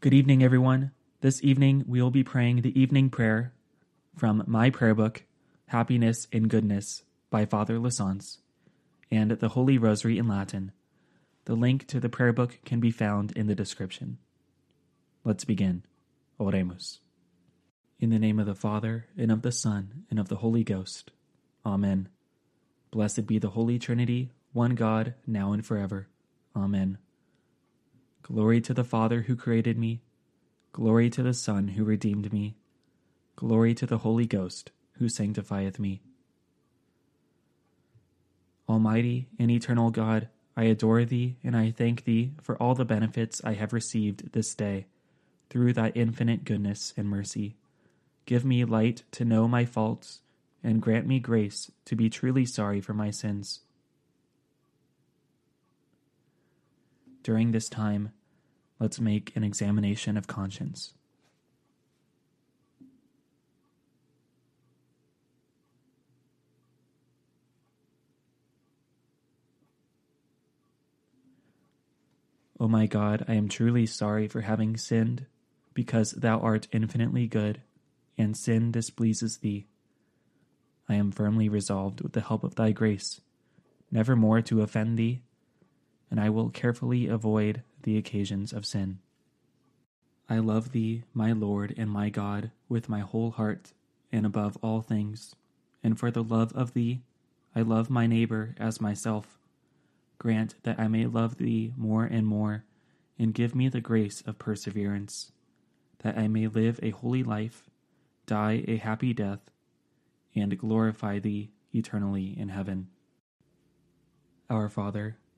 Good evening, everyone. This evening, we will be praying the evening prayer from my prayer book, Happiness in Goodness by Father Lassance, and the Holy Rosary in Latin. The link to the prayer book can be found in the description. Let's begin. Oremus. In the name of the Father, and of the Son, and of the Holy Ghost. Amen. Blessed be the Holy Trinity, one God, now and forever. Amen. Glory to the Father who created me. Glory to the Son who redeemed me. Glory to the Holy Ghost who sanctifieth me. Almighty and eternal God, I adore thee and I thank thee for all the benefits I have received this day through thy infinite goodness and mercy. Give me light to know my faults and grant me grace to be truly sorry for my sins. During this time, let's make an examination of conscience. O my God, I am truly sorry for having sinned, because thou art infinitely good, and sin displeases thee. I am firmly resolved with the help of thy grace, never more to offend thee, and I will carefully avoid the occasions of sin. I love thee, my Lord and my God, with my whole heart, and above all things, and for the love of thee, I love my neighbor as myself. Grant that I may love thee more and more, and give me the grace of perseverance, that I may live a holy life, die a happy death, and glorify thee eternally in heaven. Our Father,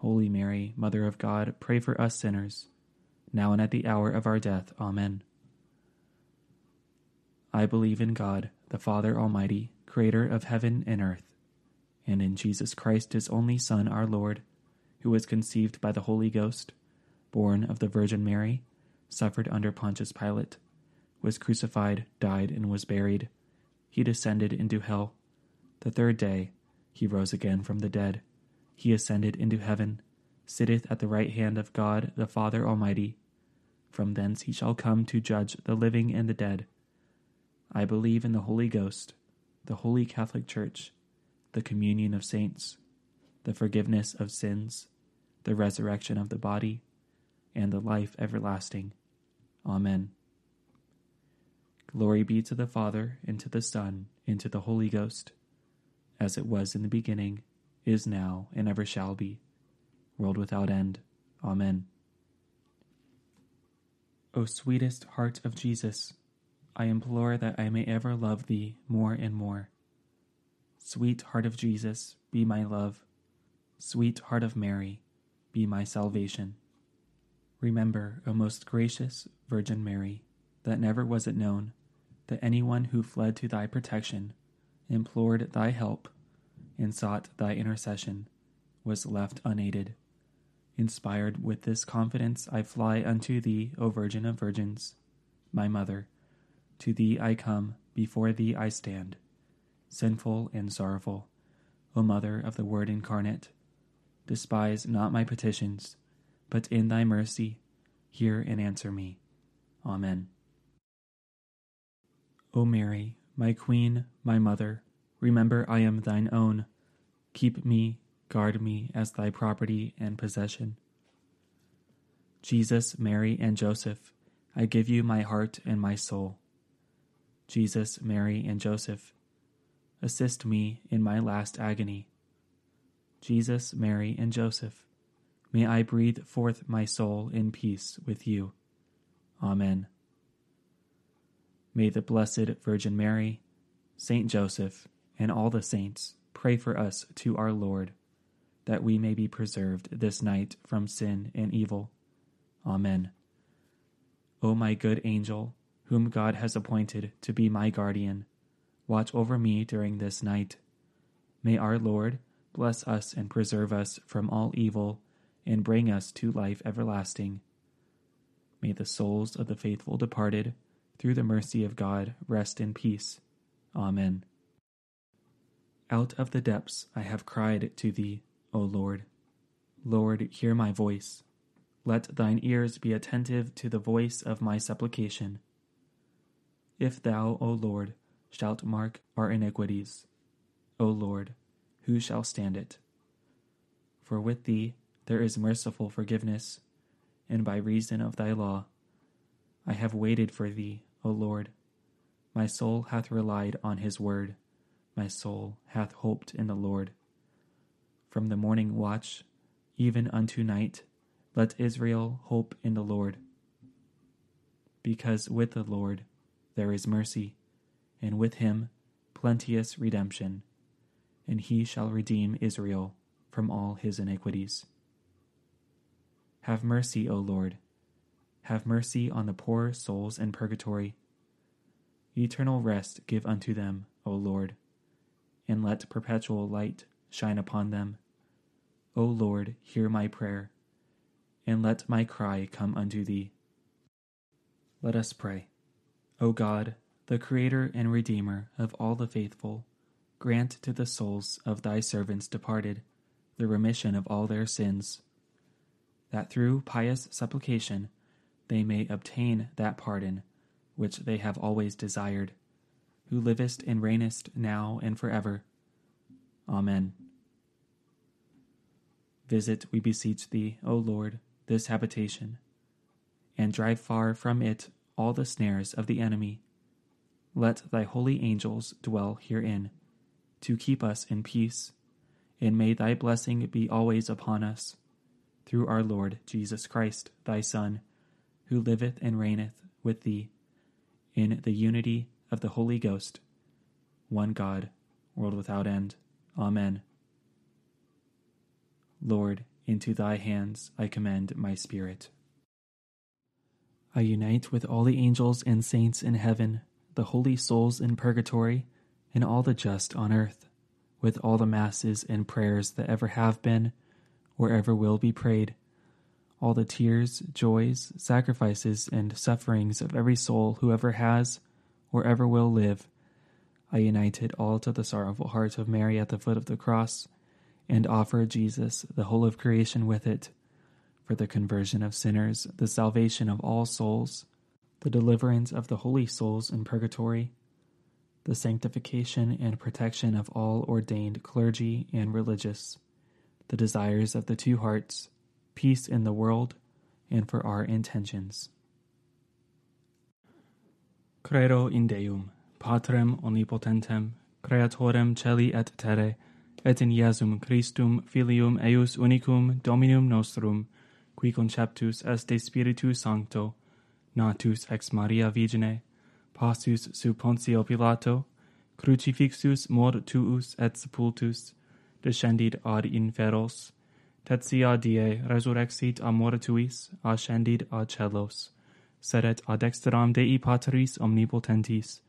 Holy Mary, Mother of God, pray for us sinners now and at the hour of our death. Amen. I believe in God, the Father Almighty, creator of heaven and earth, and in Jesus Christ, his only Son, our Lord, who was conceived by the Holy Ghost, born of the Virgin Mary, suffered under Pontius Pilate, was crucified, died, and was buried. He descended into hell. The third day he rose again from the dead. He ascended into heaven, sitteth at the right hand of God the Father Almighty. From thence he shall come to judge the living and the dead. I believe in the Holy Ghost, the Holy Catholic Church, the communion of saints, the forgiveness of sins, the resurrection of the body, and the life everlasting. Amen. Glory be to the Father, and to the Son, and to the Holy Ghost, as it was in the beginning, is now, and ever shall be, world without end. Amen. O sweetest heart of Jesus, I implore that I may ever love thee more and more. Sweet heart of Jesus, be my love. Sweet heart of Mary, be my salvation. Remember, O most gracious Virgin Mary, that never was it known that anyone who fled to thy protection, implored thy help, and sought thy intercession was left unaided. Inspired with this confidence, I fly unto thee, O Virgin of Virgins, my Mother. To thee I come, before thee I stand, sinful and sorrowful. O Mother of the Word incarnate, despise not my petitions, but in thy mercy hear and answer me. Amen. O Mary, my Queen, my Mother, remember I am thine own. Keep me guard me as thy property and possession. Jesus, Mary, and Joseph, I give you my heart and my soul. Jesus, Mary, and Joseph, assist me in my last agony. Jesus, Mary, and Joseph, may I breathe forth my soul in peace with you. Amen. May the Blessed Virgin Mary, Saint Joseph, and all the saints pray for us to our Lord that we may be preserved this night from sin and evil. Amen. O my good angel, whom God has appointed to be my guardian, watch over me during this night. May our Lord bless us and preserve us from all evil and bring us to life everlasting. May the souls of the faithful departed, through the mercy of God, rest in peace. Amen. Out of the depths I have cried to thee, O Lord. Lord, hear my voice. Let thine ears be attentive to the voice of my supplication. If thou, O Lord, shalt mark our iniquities, O Lord, who shall stand it? For with thee there is merciful forgiveness, and by reason of thy law I have waited for thee, O Lord. My soul hath relied on his word, my soul hath hoped in the Lord. From the morning watch even unto night, let Israel hope in the Lord. Because with the Lord there is mercy, and with him plenteous redemption, and he shall redeem Israel from all his iniquities. Have mercy, O Lord. Have mercy on the poor souls in purgatory. Eternal rest give unto them, O Lord, and let perpetual light shine upon them. O Lord, hear my prayer, and let my cry come unto thee. Let us pray. O God, the Creator and Redeemer of all the faithful, grant to the souls of thy servants departed the remission of all their sins, that through pious supplication they may obtain that pardon which they have always desired, who livest and reignest now and forever. Amen. Visit, we beseech thee, O Lord, this habitation, and drive far from it all the snares of the enemy. Let thy holy angels dwell herein, to keep us in peace, and may thy blessing be always upon us, through our Lord Jesus Christ, thy Son, who liveth and reigneth with thee, in the unity of the Holy Ghost, one God, world without end. Amen. Lord, into thy hands I commend my spirit. I unite with all the angels and saints in heaven, the holy souls in purgatory, and all the just on earth, with all the masses and prayers that ever have been, or ever will be prayed, all the tears, joys, sacrifices, and sufferings of every soul who ever has, or ever will live. I united all to the sorrowful heart of Mary at the foot of the cross and offer Jesus, the whole of creation, with it, for the conversion of sinners, the salvation of all souls, the deliverance of the holy souls in purgatory, the sanctification and protection of all ordained clergy and religious, the desires of the two hearts, peace in the world, and for our intentions. Credo in Deum, Patrem omnipotentem, creatorem celi et terre, et in Iesum Christum Filium eius unicum Dominum nostrum, qui conceptus est de Spiritu Sancto, natus ex Maria Virgine, passus sub Pontio Pilato, crucifixus mortuus et sepultus, descendit ad inferos, tertia die resurrexit a mortuis, ascendit a celos, sedet ad exteram Dei Patris omnipotentis,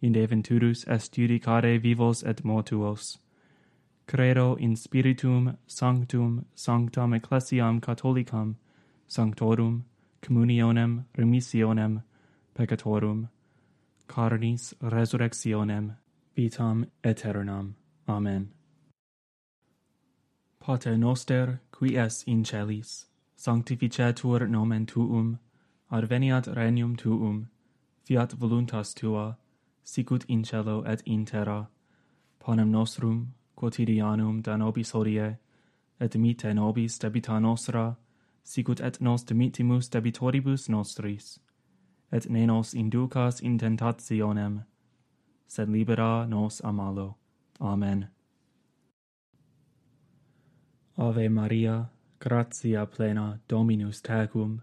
in deventurus est judicare vivos et mortuos. Credo in spiritum sanctum sanctam ecclesiam catholicam, sanctorum, communionem, remissionem, peccatorum, carnis resurrectionem, vitam aeternam. Amen. Pater noster, qui es in celis, sanctificetur nomen tuum, Adveniat regnum tuum, fiat voluntas tua, sicut in cielo et in terra. Panem nostrum quotidianum da nobis hodie, et mite nobis debita nostra, sicut et nos dimittimus debitoribus nostris, et ne nos inducas in tentationem, sed libera nos a malo. Amen. Ave Maria, gratia plena Dominus tecum,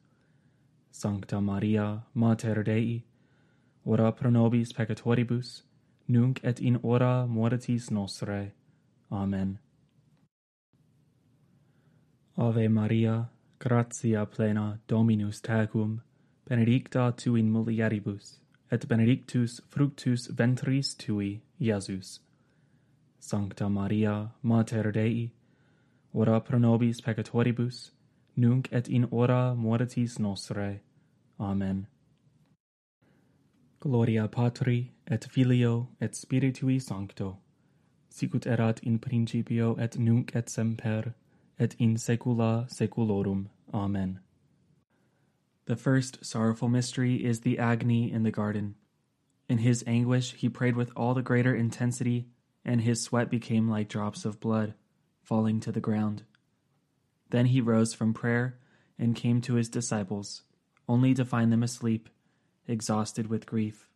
Sancta Maria, Mater Dei, ora pro nobis peccatoribus, nunc et in hora mortis nostre. Amen. Ave Maria, gratia plena Dominus tecum, benedicta tu in mulieribus, et benedictus fructus ventris tui, Iesus. Sancta Maria, Mater Dei, ora pro nobis peccatoribus, nunc et in hora mortis nostrae. Amen. Gloria Patri, et Filio, et Spiritui Sancto, sicut erat in principio et nunc et semper, et in saecula saeculorum. Amen. The first sorrowful mystery is the agony in the garden. In his anguish, he prayed with all the greater intensity, and his sweat became like drops of blood falling to the ground. Then he rose from prayer and came to his disciples, only to find them asleep, exhausted with grief.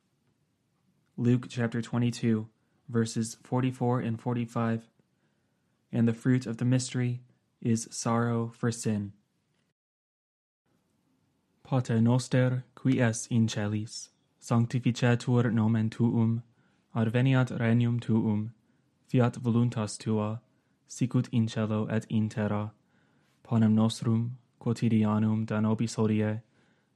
Luke chapter 22, verses 44 and 45. And the fruit of the mystery is sorrow for sin. Pater noster, qui es in celis, sanctificetur nomen tuum, adveniat regnum tuum, fiat voluntas tua, sicut in cielo et in terra. panem nostrum quotidianum da nobis hodie,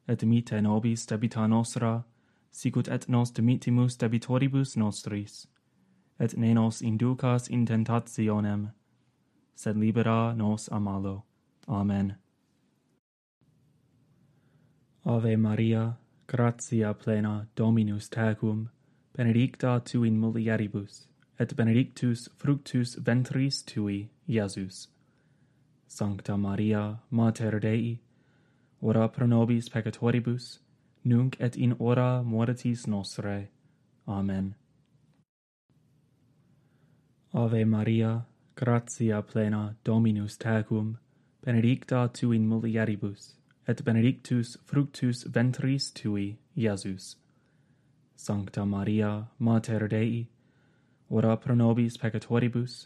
et mite nobis debita nostra, sicut et nos dimittimus debitoribus nostris, et ne nos inducas in tentationem, sed libera nos a malo. Amen. Ave Maria, gratia plena Dominus tecum, benedicta tu in mulieribus, et benedictus fructus ventris tui, Iesus. Sancta Maria, Mater Dei, ora pro nobis peccatoribus, nunc et in hora mortis nostre. Amen. Ave Maria, gratia plena Dominus tecum, benedicta tu in mulieribus, et benedictus fructus ventris tui, Iesus. Sancta Maria, Mater Dei, ora pro nobis peccatoribus,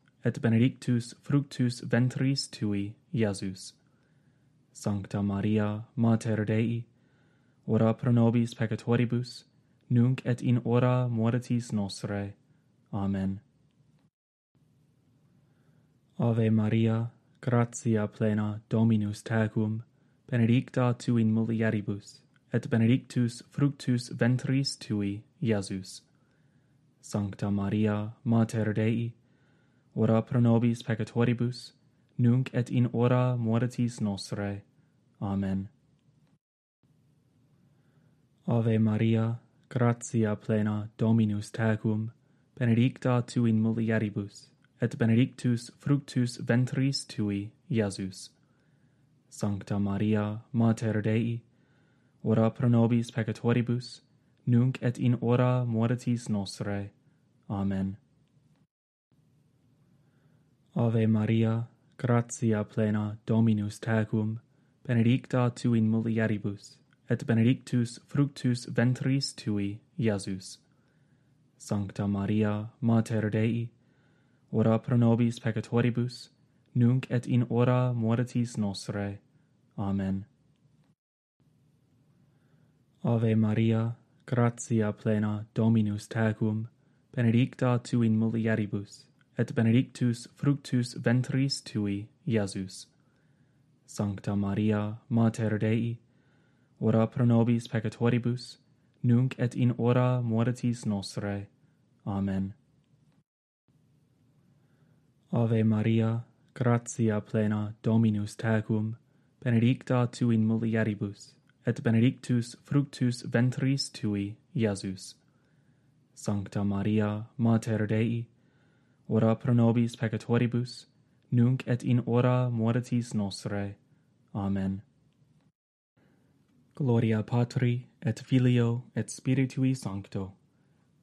et benedictus fructus ventris tui, Iesus. Sancta Maria, Mater Dei, ora pro nobis peccatoribus, nunc et in hora mortis nostre. Amen. Ave Maria, gratia plena Dominus tecum, benedicta tu in mulieribus, et benedictus fructus ventris tui, Iesus. Sancta Maria, Mater Dei, ora pro nobis peccatoribus, nunc et in hora mortis nostre. Amen. Ave Maria, gratia plena Dominus tecum, benedicta tu in mulieribus, et benedictus fructus ventris tui, Iesus. Sancta Maria, Mater Dei, ora pro nobis peccatoribus, nunc et in hora mortis nostre. Amen. Ave Maria, gratia plena Dominus tecum, benedicta tu in mulieribus, et benedictus fructus ventris tui, Iesus. Sancta Maria, Mater Dei, ora pro nobis peccatoribus, nunc et in hora mortis nostre. Amen. Ave Maria, gratia plena Dominus tecum, benedicta tu in mulieribus, et benedictus fructus ventris tui, Iesus. Sancta Maria, Mater Dei, ora pro nobis peccatoribus, nunc et in hora mortis nostre. Amen. Ave Maria, gratia plena Dominus tecum, benedicta tu in mulieribus, et benedictus fructus ventris tui, Iesus. Sancta Maria, Mater Dei, ora pro nobis peccatoribus, nunc et in hora mortis nostre. Amen. Gloria Patri, et Filio, et Spiritui Sancto,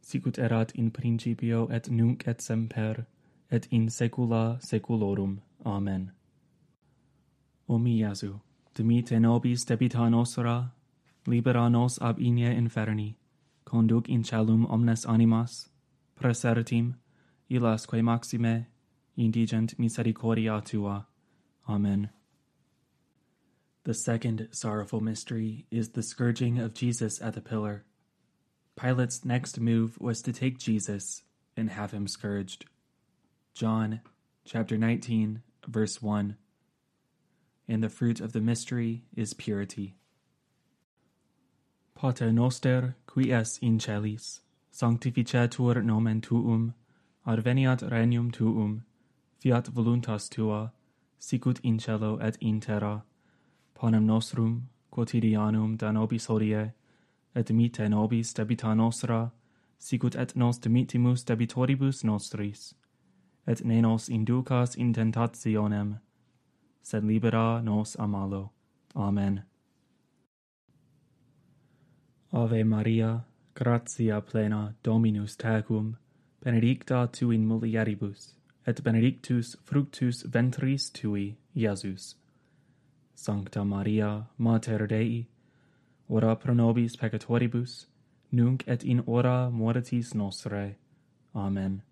sicut erat in principio et nunc et semper, et in saecula saeculorum. Amen. O mi Iesu, dimite nobis debita nostra, libera nos ab inie inferni, conduc in celum omnes animas, presertim, illas quae maxime, indigent misericordia tua. Amen. The second sorrowful mystery is the scourging of Jesus at the pillar. Pilate's next move was to take Jesus and have him scourged. John chapter 19, verse 1. And the fruit of the mystery is purity. Pater noster, qui es in celis, sanctificetur nomen tuum, Adveniat regnum tuum, fiat voluntas tua, sicut in cielo et in terra. Panem nostrum quotidianum da nobis hodie, et dimitte nobis debita nostra, sicut et nos dimitimus debitoribus nostris. Et ne nos inducas in tentationem, sed libera nos a malo. Amen. Ave Maria, gratia plena Dominus tecum, benedicta tu in mulieribus, et benedictus fructus ventris tui, Iesus. Sancta Maria, Mater Dei, ora pro nobis peccatoribus, nunc et in hora mortis nostre. Amen.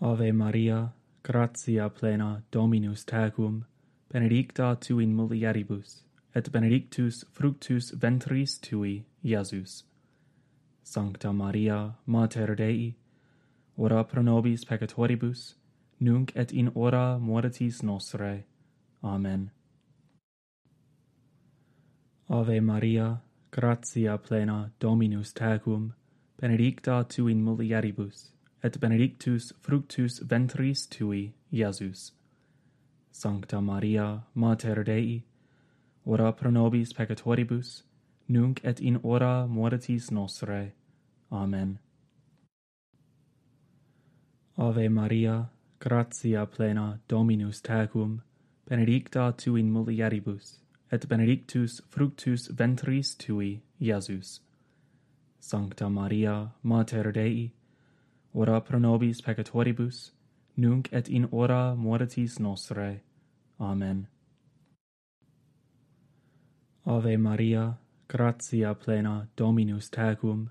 Ave Maria, gratia plena Dominus tecum, benedicta tu in mulieribus, et benedictus fructus ventris tui, Iesus. Sancta Maria, Mater Dei, ora pro nobis peccatoribus, nunc et in hora mortis nostre. Amen. Ave Maria, gratia plena Dominus tecum, benedicta tu in mulieribus, et benedictus fructus ventris tui, Iesus. Sancta Maria, Mater Dei, ora pro nobis peccatoribus, nunc et in hora mortis nostre. Amen. Ave Maria, gratia plena Dominus tecum, benedicta tu in mulieribus, et benedictus fructus ventris tui, Iesus. Sancta Maria, Mater Dei, ora pro nobis peccatoribus, nunc et in hora mortis nostre. Amen. Ave Maria, gratia plena Dominus tecum,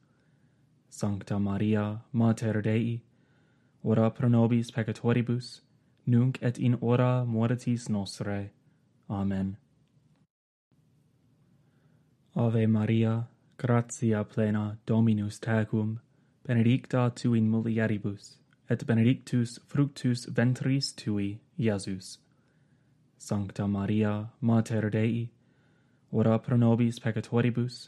Sancta Maria, Mater Dei, ora pro nobis peccatoribus, nunc et in hora mortis nostre. Amen. Ave Maria, gratia plena Dominus tecum, benedicta tu in mulieribus, et benedictus fructus ventris tui, Iesus. Sancta Maria, Mater Dei, ora pro nobis peccatoribus,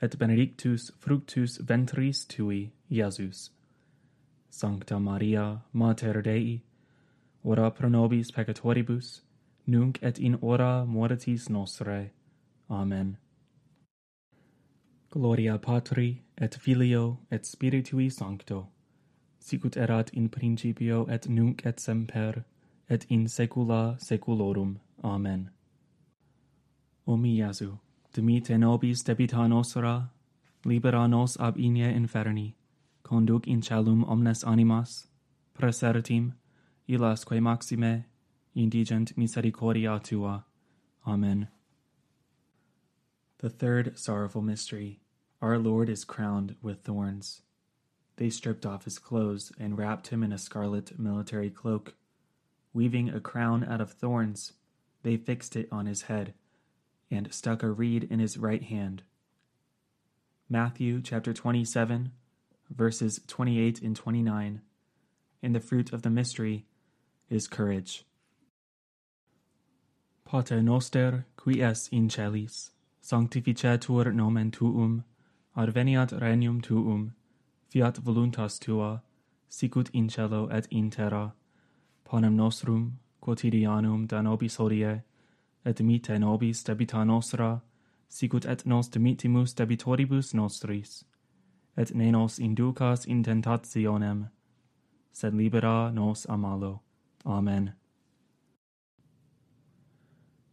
et benedictus fructus ventris tui, Iesus. Sancta Maria, Mater Dei, ora pro nobis peccatoribus, nunc et in hora mortis nostre. Amen. Gloria Patri, et Filio, et Spiritui Sancto, sicut erat in principio et nunc et semper, et in saecula saeculorum. Amen. O mi Iesu, dimite nobis debita nostra, libera nos ab inie inferni, conduc in celum omnes animas, presertim, illas quae maxime, indigent misericordia tua. Amen. The third sorrowful mystery, our Lord is crowned with thorns. They stripped off his clothes and wrapped him in a scarlet military cloak. Weaving a crown out of thorns, they fixed it on his head and stuck a reed in his right hand. Matthew chapter 27, verses 28 and 29. And the fruit of the mystery is courage. Pater noster, qui es in celis, sanctificetur nomen tuum, adveniat regnum tuum, fiat voluntas tua, sicut in cielo et in terra. Panem nostrum, quotidianum da nobis hodie, et mite nobis debita nostra, sicut et nos dimitimus debitoribus nostris, et ne nos inducas in tentationem, sed libera nos a malo. Amen.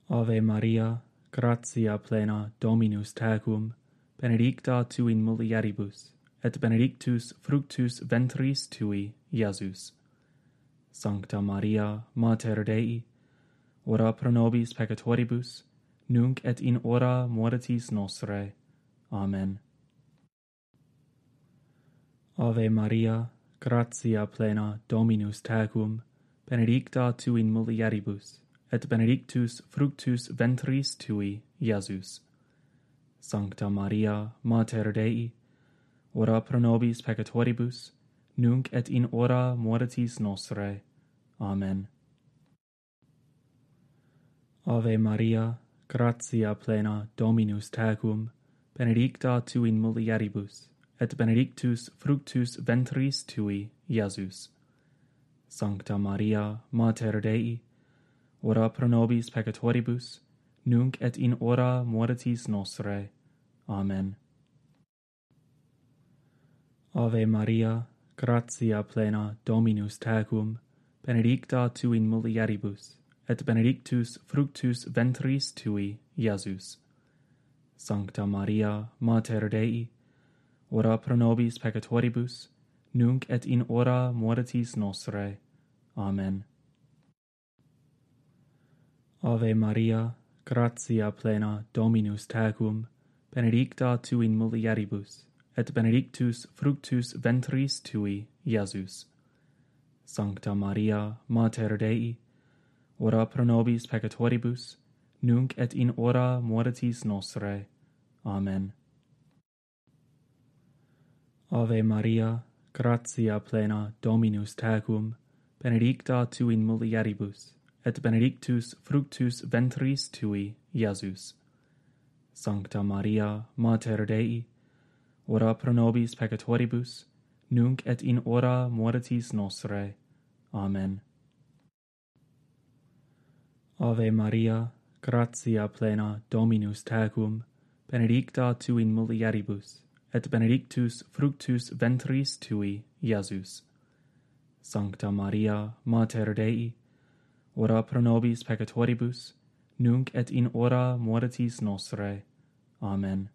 Ave Maria, gratia plena Dominus tecum, benedicta tu in mulieribus, et benedictus fructus ventris tui, Iesus. Sancta Maria, Mater Dei, ora pro nobis peccatoribus, nunc et in hora mortis nostre. Amen. Ave Maria, gratia plena Dominus tecum, benedicta tu in mulieribus, et benedictus fructus ventris tui, Iesus. Sancta Maria, Mater Dei, ora pro nobis peccatoribus, nunc et in hora mortis nostre. Amen. Ave Maria, gratia plena Dominus tecum, benedicta tu in mulieribus, et benedictus fructus ventris tui, Iesus. Sancta Maria, Mater Dei, ora pro nobis peccatoribus, nunc et in hora mortis nostre. Amen. Ave Maria, gratia plena Dominus tecum, benedicta tu in mulieribus, et benedictus fructus ventris tui, Iesus. Sancta Maria, Mater Dei, ora pro nobis peccatoribus, nunc et in hora mortis nostrae. Amen. Ave Maria, gratia plena Dominus tecum, benedicta tu in mulieribus, et benedictus fructus ventris tui, Iesus. Sancta Maria, Mater Dei, ora pro nobis peccatoribus, nunc et in hora mortis nostre. Amen. Ave Maria, gratia plena Dominus tecum, benedicta tu in mulieribus, et benedictus fructus ventris tui, Iesus. Sancta Maria, Mater Dei, ora pro nobis peccatoribus, nunc et in hora mortis nostre. Amen. Ave Maria, gratia plena Dominus tecum, benedicta tu in mulieribus, et benedictus fructus ventris tui, Iesus. Sancta Maria, Mater Dei, ora pro nobis peccatoribus, nunc et in hora mortis nostre. Amen.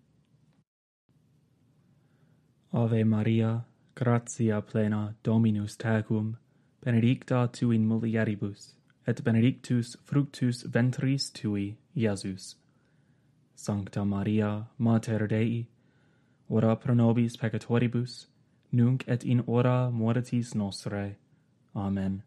Ave Maria, gratia plena Dominus tecum, benedicta tu in mulieribus, et benedictus fructus ventris tui, Iesus. Sancta Maria, Mater Dei, ora pro nobis peccatoribus, nunc et in hora mortis nostre. Amen.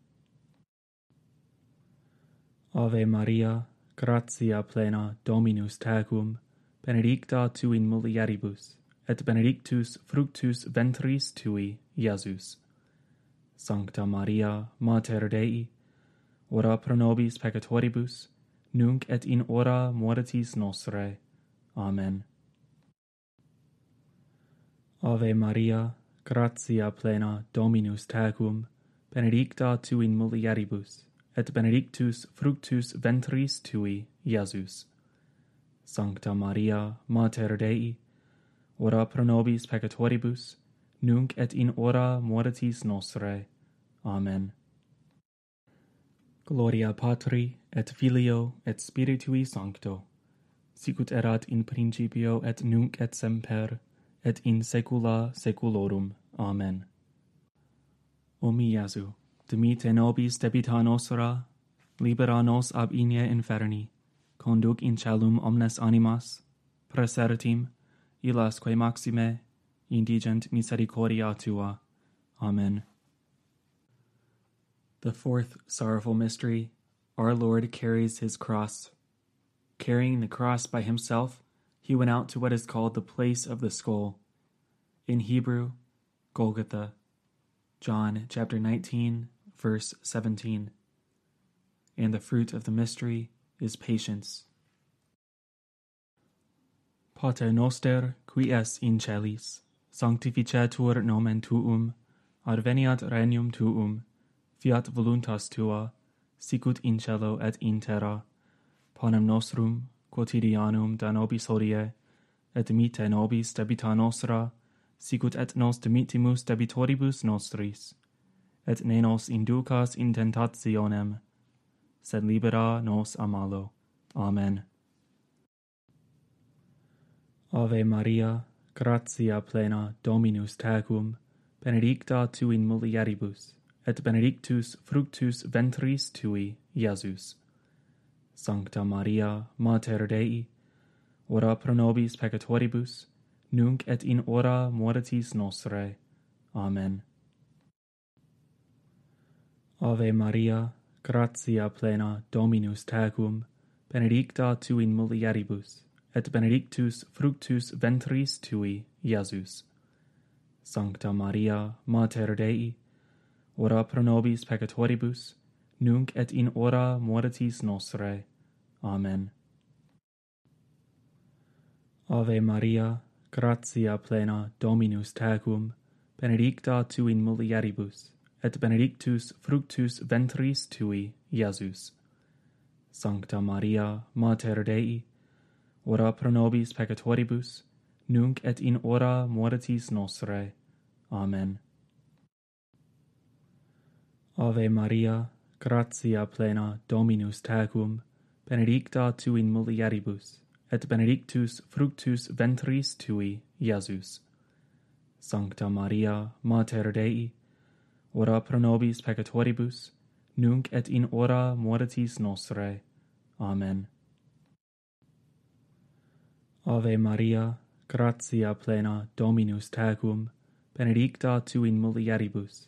Ave Maria, gratia plena Dominus tecum, benedicta tu in mulieribus, et benedictus fructus ventris tui, Iesus. Sancta Maria, Mater Dei, ora pro nobis peccatoribus, nunc et in hora mortis nostre. Amen. Ave Maria, gratia plena Dominus tecum, benedicta tu in mulieribus, et benedictus fructus ventris tui, Iesus. Sancta Maria, Mater Dei, ora pro nobis peccatoribus, nunc et in hora mortis nostre. Amen. Gloria Patri et Filio et Spiritui Sancto. Sicut erat in principio et nunc et semper et in saecula saeculorum. Amen. O mi Iesu, dimite nobis debita nostra, libera nos ab igne inferni, conduc in celum omnes animas, presertim, illasque maxime, indigent misericordia tua. Amen. The fourth sorrowful mystery, our Lord carries his cross. Carrying the cross by himself, he went out to what is called the place of the skull. In Hebrew, Golgotha. John chapter 19, verse 17. And the fruit of the mystery is patience. Pater noster, qui es in celis, sanctificetur nomen tuum, adveniat regnum tuum, fiat voluntas tua, sicut in cielo et in terra, panem nostrum quotidianum da nobis hodie, et mite nobis debita nostra, sicut et nos dimittimus debitoribus nostris, et ne nos inducas in tentationem, sed libera nos a malo. Amen. Ave Maria, gratia plena Dominus tecum, benedicta tu in mulieribus, et benedictus fructus ventris tui, Iesus. Sancta Maria, Mater Dei, ora pro nobis peccatoribus, nunc et in hora mortis nostre. Amen. Ave Maria, gratia plena Dominus tecum, benedicta tu in mulieribus, et benedictus fructus ventris tui, Iesus. Sancta Maria, Mater Dei, ora pro nobis peccatoribus, nunc et in hora mortis nostre. Amen. Ave Maria, gratia plena Dominus tecum, benedicta tu in mulieribus, et benedictus fructus ventris tui, Iesus. Sancta Maria, Mater Dei, ora pro nobis peccatoribus, nunc et in hora mortis nostre. Amen. Ave Maria, gratia plena Dominus tecum, benedicta tu in mulieribus, et benedictus fructus ventris tui, Iesus. Sancta Maria, Mater Dei, ora pro nobis peccatoribus, nunc et in hora mortis nostre. Amen. Ave Maria, gratia plena Dominus tecum, benedicta tu in mulieribus,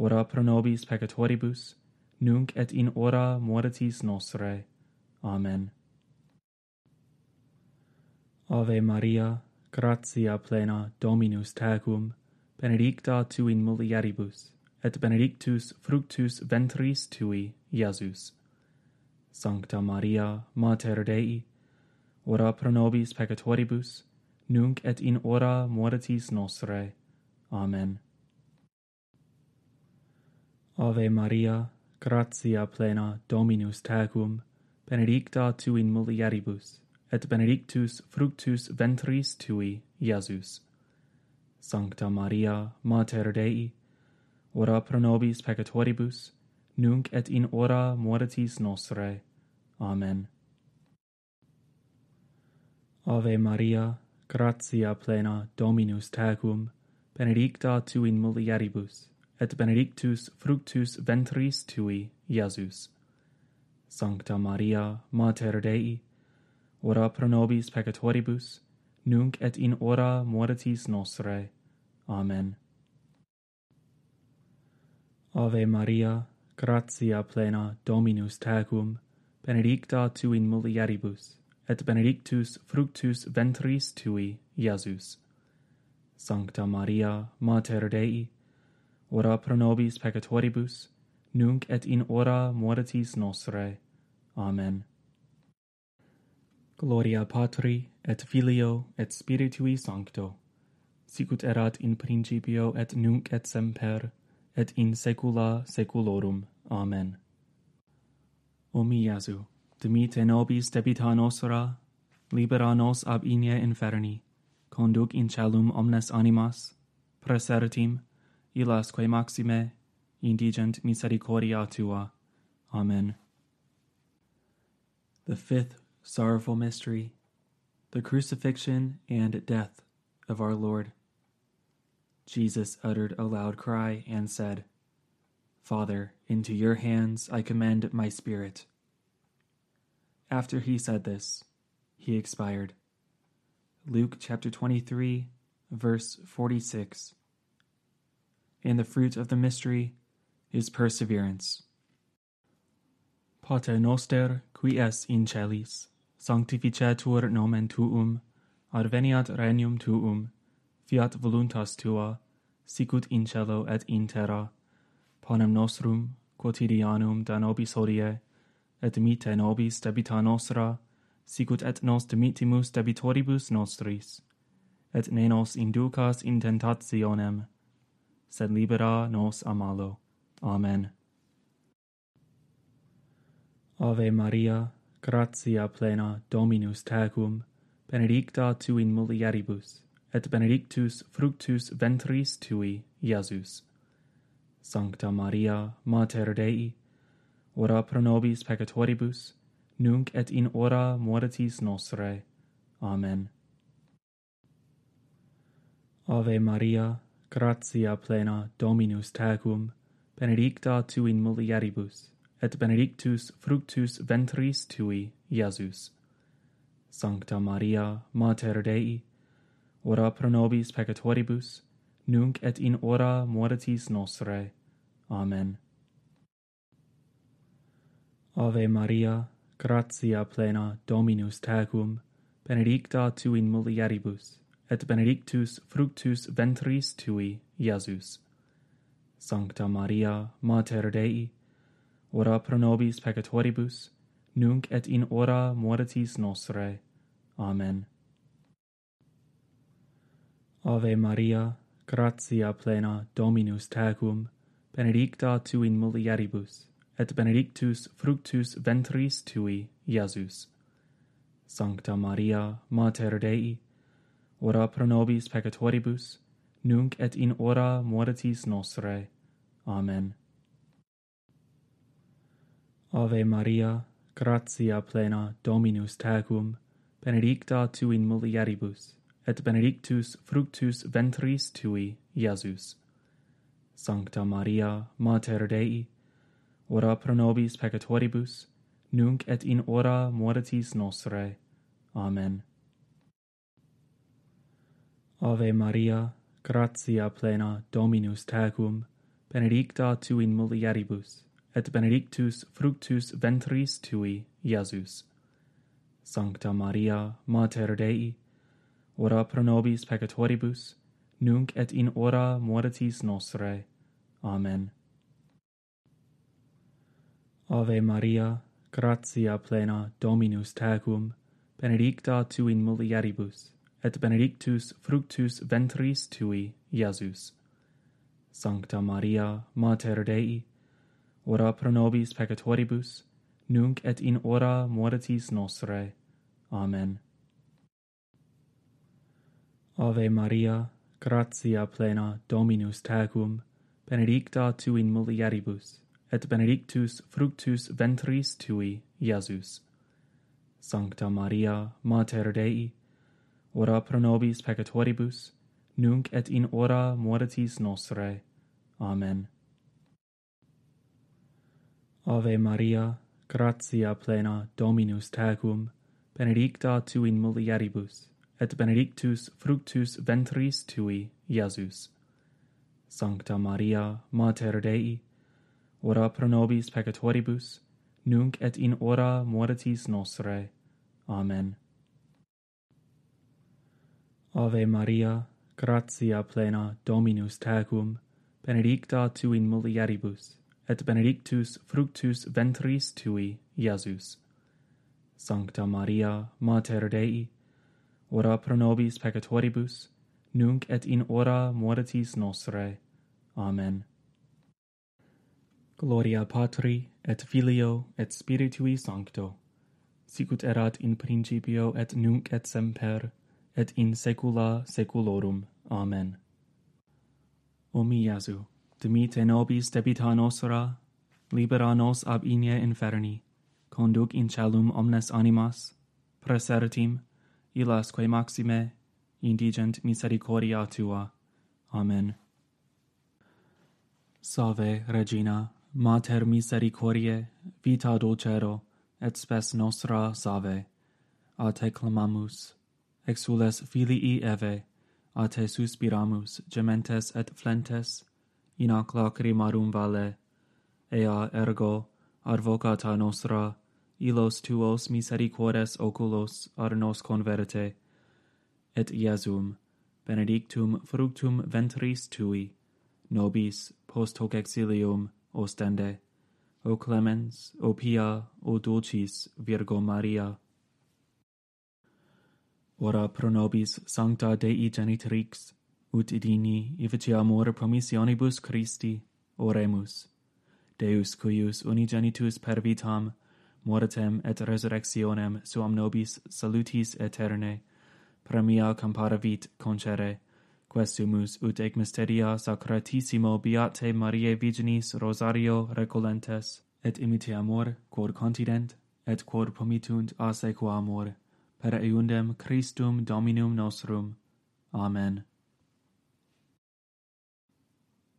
ora pro nobis peccatoribus, nunc et in hora mortis nostre. Amen. Ave Maria, gratia plena Dominus tecum, benedicta tu in mulieribus, et benedictus fructus ventris tui, Iesus. Sancta Maria, Mater Dei, ora pro nobis peccatoribus, nunc et in hora mortis nostre. Amen. Ave Maria, gratia plena Dominus tecum, benedicta tu in mulieribus, et benedictus fructus ventris tui, Iesus. Sancta Maria, Mater Dei, ora pro nobis peccatoribus, nunc et in hora mortis nostre. Amen. Ave Maria, gratia plena Dominus tecum, benedicta tu in mulieribus, et benedictus fructus ventris tui, Iesus. Sancta Maria, Mater Dei, ora pro nobis peccatoribus, nunc et in hora mortis nostre. Amen. Ave Maria, gratia plena Dominus tecum, benedicta tu in mulieribus, et benedictus fructus ventris tui, Iesus. Sancta Maria, Mater Dei, ora pro nobis peccatoribus, nunc et in hora mortis nostre. Amen. Gloria Patri, et Filio, et Spiritui Sancto, sicut erat in principio et nunc et semper, et in saecula saeculorum. Amen. O mi Iesu, dimite nobis debita nostra, libera nos ab inie inferni, conduc in celum omnes animas, presertim, illas quae maxime, indigent misericordia tua. Amen. The fifth sorrowful mystery, the crucifixion and death of our Lord. Jesus uttered a loud cry and said, Father, into your hands I commend my spirit. After he said this, he expired. Luke chapter 23, verse 46. And the fruit of the mystery is perseverance. Pater noster, qui es in celis, sanctificetur nomen tuum, adveniat regnum tuum, fiat voluntas tua, sicut in cielo et in terra, panem nostrum quotidianum da nobis hodie, et dimite nobis debita nostra, sicut et nos dimitimus debitoribus nostris, et ne nos inducas in tentationem, sed libera nos a malo. Amen. Ave Maria, gratia plena Dominus tecum, benedicta tu in mulieribus, et benedictus fructus ventris tui, Iesus. Sancta Maria, Mater Dei, ora pro nobis peccatoribus, nunc et in hora mortis nostre. Amen. Ave Maria, gratia plena Dominus tecum, benedicta tu in mulieribus, et benedictus fructus ventris tui, Iesus. Sancta Maria, Mater Dei, ora pro nobis peccatoribus, nunc et in hora mortis nostre. Amen. Ave Maria, gratia plena Dominus tecum, benedicta tu in mulieribus, et benedictus fructus ventris tui, Iesus. Sancta Maria, Mater Dei, ora pro nobis peccatoribus, nunc et in hora mortis nostre. Amen. Ave Maria, gratia plena Dominus tecum, benedicta tu in mulieribus, et benedictus fructus ventris tui, Iesus. Sancta Maria, Mater Dei, ora pro nobis peccatoribus, nunc et in hora mortis nostre. Amen. Ave Maria, gratia plena Dominus tecum, benedicta tu in mulieribus, et benedictus fructus ventris tui, Iesus. Sancta Maria, Mater Dei, ora pro nobis peccatoribus, nunc et in hora mortis nostre. Amen. Ave Maria, gratia plena Dominus tecum, benedicta tu in mulieribus, et benedictus fructus ventris tui, Iesus. Sancta Maria, Mater Dei, ora pro nobis peccatoribus, nunc et in hora mortis nostre. Amen. Ave Maria, gratia plena Dominus tecum, benedicta tu in mulieribus, et benedictus fructus ventris tui, Iesus. Sancta Maria, Mater Dei, ora pro nobis peccatoribus, nunc et in hora mortis nostrae. Amen. Ave Maria, gratia plena Dominus tecum, benedicta tu in mulieribus, et benedictus fructus ventris tui, Iesus. Sancta Maria, Mater Dei, ora pro nobis peccatoribus, nunc et in hora mortis nostre. Amen. Ave Maria, gratia plena Dominus tecum, benedicta tu in mulieribus, et benedictus fructus ventris tui, Iesus. Sancta Maria, Mater Dei, ora pro nobis peccatoribus, nunc et in hora mortis nostre. Amen. Ave Maria, gratia plena Dominus tecum, benedicta tu in mulieribus, et benedictus fructus ventris tui, Iesus. Sancta Maria, Mater Dei, ora pro nobis peccatoribus, nunc et in hora mortis nostre. Amen. Gloria Patri, et Filio, et Spiritui Sancto, sicut erat in principio et nunc et semper, et in saecula saeculorum. Amen. O mi Iesu, dimite nobis debita nostra, libera nos ab igne inferni, conduc in celum omnes animas, presertim, illas quae maxime, indigent misericordia tua. Amen. Salve, Regina, Mater misericordiae, vita dulcero, et spes nostra salve. A te clamamus, exules filii Eve, a te suspiramus, gementes et flentes, in ac lacrimarum vale, ea ergo, arvocata nostra, ilos tuos misericordes oculos ar nos converte, et Iesum, benedictum fructum ventris tui, nobis post hoc exilium ostende, o clemens, o pia, o dulcis Virgo Maria, ora pro nobis sancta Dei genitrix, ut idini ifici amor promissionibus Christi, oremus. Deus cuius unigenitus per vitam, mortem et resurrectionem suam nobis salutis eterne, premia comparavit concere, questumus ut ec mysteria sacratissimo beate Mariae Virginis Rosario recolentes, et imite amor, quod continent, et quod promitunt a sequamur, per eundem Christum Dominum nostrum. Amen.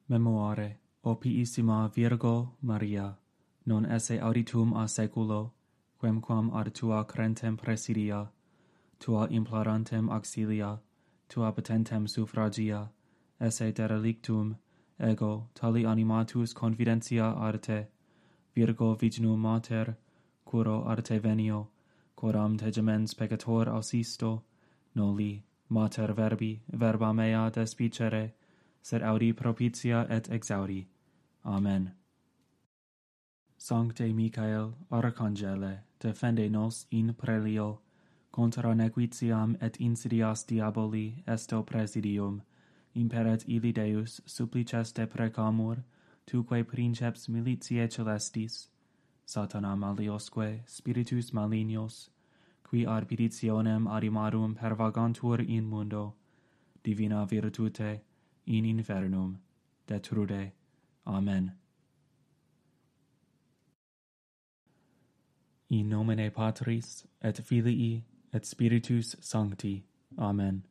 Memoare, o piissima Virgo Maria, non esse auditum a seculo, quemquam ad tua crentem presidia, tua implorantem auxilia, tua patentem suffragia, esse derelictum, ego tali animatus confidentia arte, Virgo vignum mater, curo arte venio, coram te gemens peccator ausisto, noli mater verbi verba mea despicere, sed audi propitia et exaudi. Amen. Sancte Michael, Arcangele, defende nos in prelio, contra nequitiam et insidias diaboli esto presidium, imperet ili Deus supplices te precamur, tuque princeps militiae celestis, Satana maliosque spiritus malignos, qui arbitrizionem arimarum pervagantur in mundo, divina virtute in infernum detrude. Amen. In nomine Patris et Filii et Spiritus Sancti. Amen.